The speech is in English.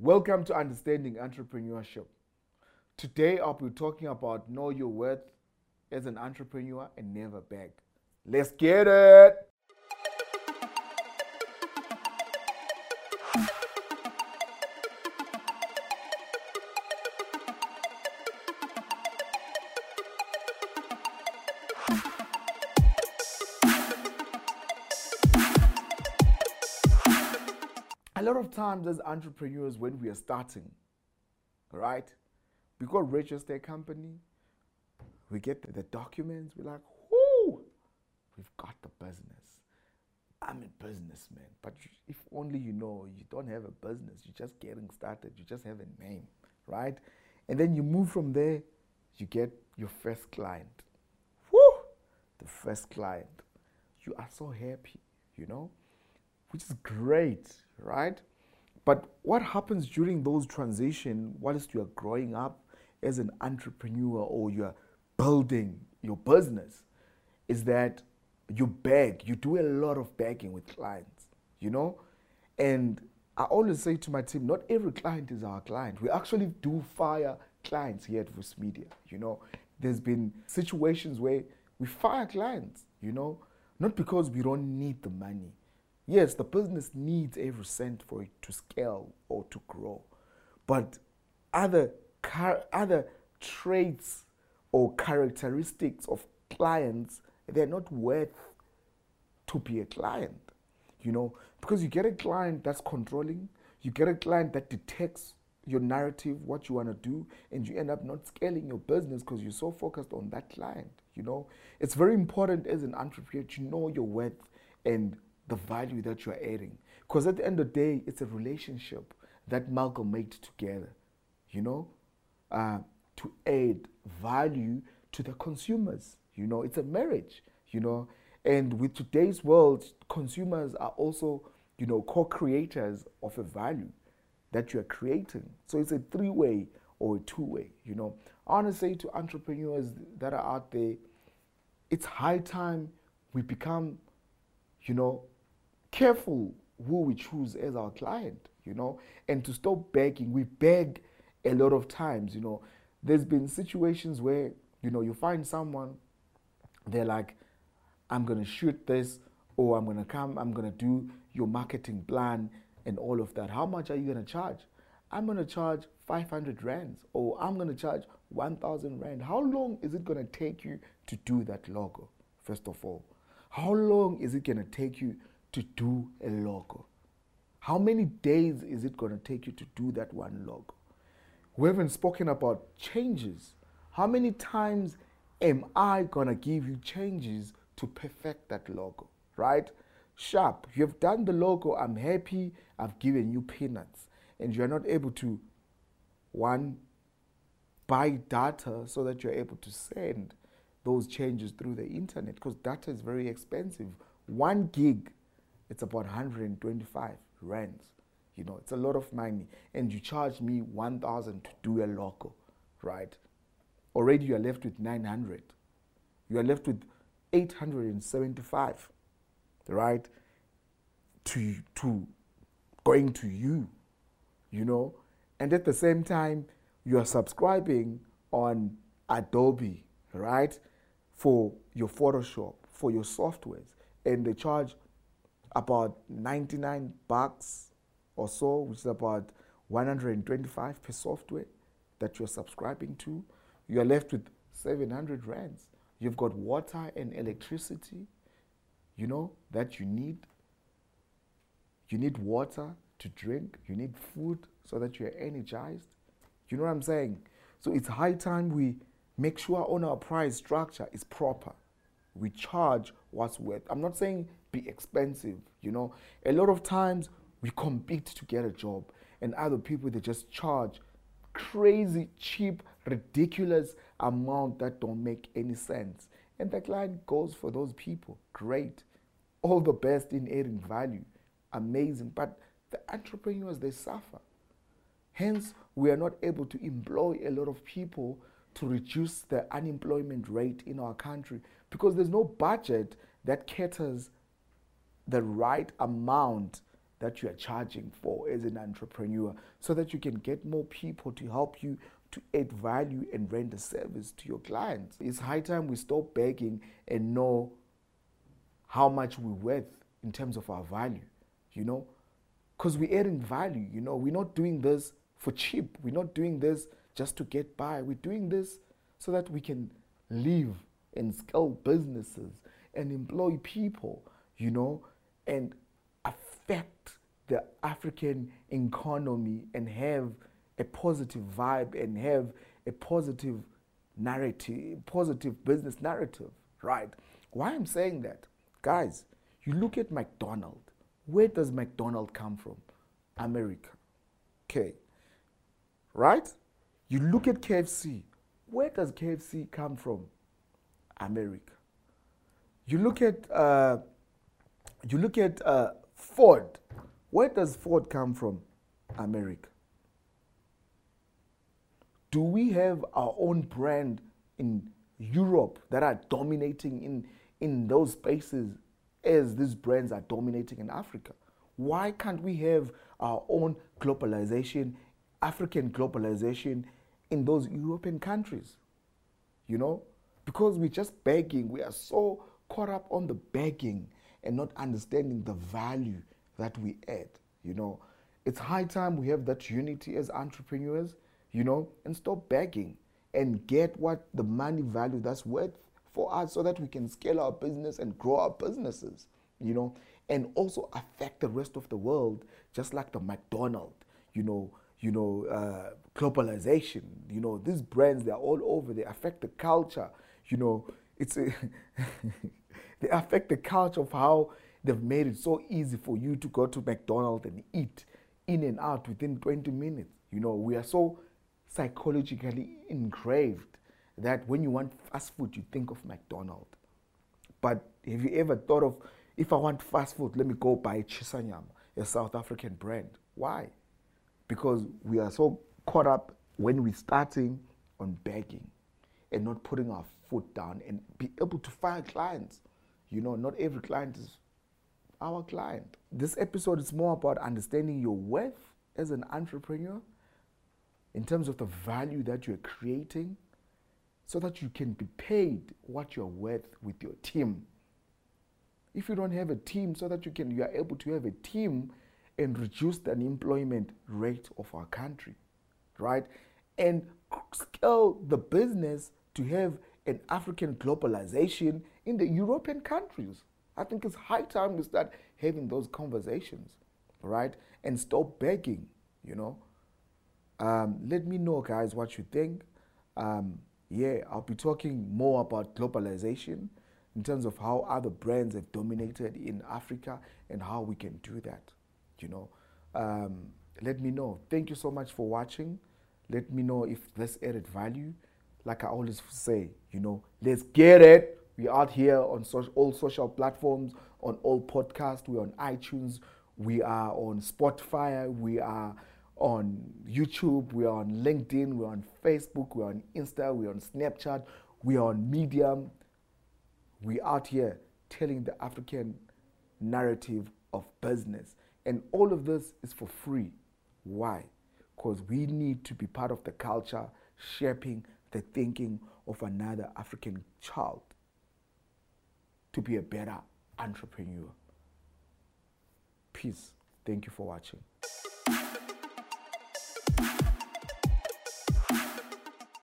Welcome to Understanding Entrepreneurship. Today I'll be talking about know your worth as an entrepreneur and never beg. Let's get it! A lot of times as entrepreneurs when we are starting right we go register a company we get the documents we're like whoo we've got the business. I'm a businessman but if only you know you don't have a business you're just getting started you just have a name right? And then you move from there you get your first client. Whoo the first client. You are so happy you know which is great, right? But what happens during those transition whilst you are growing up as an entrepreneur or you're building your business is that you beg, you do a lot of begging with clients, you know? And I always say to my team, not every client is our client. We actually do fire clients here at Voice Media, you know? There's been situations where we fire clients, you know? Not because we don't need the money, Yes, the business needs every cent for it to scale or to grow. But other, car- other traits or characteristics of clients, they're not worth to be a client. You know, because you get a client that's controlling, you get a client that detects your narrative, what you want to do, and you end up not scaling your business because you're so focused on that client. You know, it's very important as an entrepreneur to know your worth and the value that you're adding. Because at the end of the day, it's a relationship that Malcolm made together, you know, uh, to add value to the consumers. You know, it's a marriage, you know. And with today's world, consumers are also, you know, co creators of a value that you're creating. So it's a three way or a two way, you know. I want to say to entrepreneurs that are out there, it's high time we become, you know, careful who we choose as our client, you know, and to stop begging. We beg a lot of times, you know. There's been situations where, you know, you find someone, they're like, I'm going to shoot this, or I'm going to come, I'm going to do your marketing plan and all of that. How much are you going to charge? I'm going to charge 500 rands, or I'm going to charge 1,000 rand. How long is it going to take you to do that logo, first of all? How long is it going to take you to do a logo? How many days is it going to take you to do that one logo? We haven't spoken about changes. How many times am I going to give you changes to perfect that logo, right? Sharp, you've done the logo, I'm happy, I've given you peanuts, and you're not able to, one, buy data so that you're able to send those changes through the internet because data is very expensive. One gig it's about 125 rands. You know, it's a lot of money. And you charge me 1,000 to do a logo, right? Already you are left with 900. You are left with 875, right? To, to going to you, you know? And at the same time, you are subscribing on Adobe, right? For your Photoshop, for your softwares. And they charge about 99 bucks or so, which is about 125 per software that you're subscribing to. You're left with 700 rands. You've got water and electricity, you know, that you need. You need water to drink. You need food so that you're energized. You know what I'm saying? So it's high time we make sure on our price structure is proper. We charge what's worth. I'm not saying be expensive. You know, a lot of times we compete to get a job, and other people they just charge crazy, cheap, ridiculous amount that don't make any sense. And the client goes for those people. Great. All the best in adding value. Amazing. But the entrepreneurs, they suffer. Hence, we are not able to employ a lot of people to reduce the unemployment rate in our country because there's no budget that caters the right amount that you are charging for as an entrepreneur so that you can get more people to help you to add value and render service to your clients. It's high time we stop begging and know how much we're worth in terms of our value, you know? Because we're adding value, you know? We're not doing this for cheap. We're not doing this just to get by. We're doing this so that we can live and scale businesses and employ people, you know, and affect the African economy and have a positive vibe and have a positive narrative, positive business narrative, right? Why I'm saying that, guys, you look at McDonald. Where does McDonald come from? America. Okay. Right? You look at KFC. Where does KFC come from? America. You look at uh, you look at uh, Ford. Where does Ford come from? America. Do we have our own brand in Europe that are dominating in, in those spaces as these brands are dominating in Africa? Why can't we have our own globalization, African globalization in those European countries? You know? Because we're just begging. We are so caught up on the begging and not understanding the value that we add. You know, it's high time we have that unity as entrepreneurs you know, and stop begging and get what the money value that's worth for us so that we can scale our business and grow our businesses, you know, and also affect the rest of the world, just like the McDonald, you know, you know, uh, globalization, you know, these brands, they're all over, they affect the culture, you know, it's a they affect the culture of how they've made it so easy for you to go to McDonald's and eat in and out within 20 minutes. You know, we are so psychologically engraved that when you want fast food, you think of McDonald's. But have you ever thought of, if I want fast food, let me go buy Chisanyama, a South African brand? Why? Because we are so caught up when we're starting on begging and not putting our foot down and be able to find clients. You know, not every client is our client. This episode is more about understanding your worth as an entrepreneur in terms of the value that you're creating so that you can be paid what you're worth with your team. If you don't have a team, so that you can you are able to have a team and reduce the unemployment rate of our country, right? And scale the business to have an African globalization in the European countries. I think it's high time we start having those conversations, right? And stop begging, you know. Um, let me know, guys, what you think. Um, yeah, I'll be talking more about globalization in terms of how other brands have dominated in Africa and how we can do that. You know, um, let me know. Thank you so much for watching. Let me know if this added value. Like I always say, you know, let's get it. We're out here on so- all social platforms, on all podcasts. We're on iTunes. We are on Spotify. We are on YouTube, we're on LinkedIn, we're on Facebook, we're on Insta, we're on Snapchat, we're on Medium. We're out here telling the African narrative of business. And all of this is for free. Why? Because we need to be part of the culture shaping the thinking of another African child to be a better entrepreneur. Peace. Thank you for watching.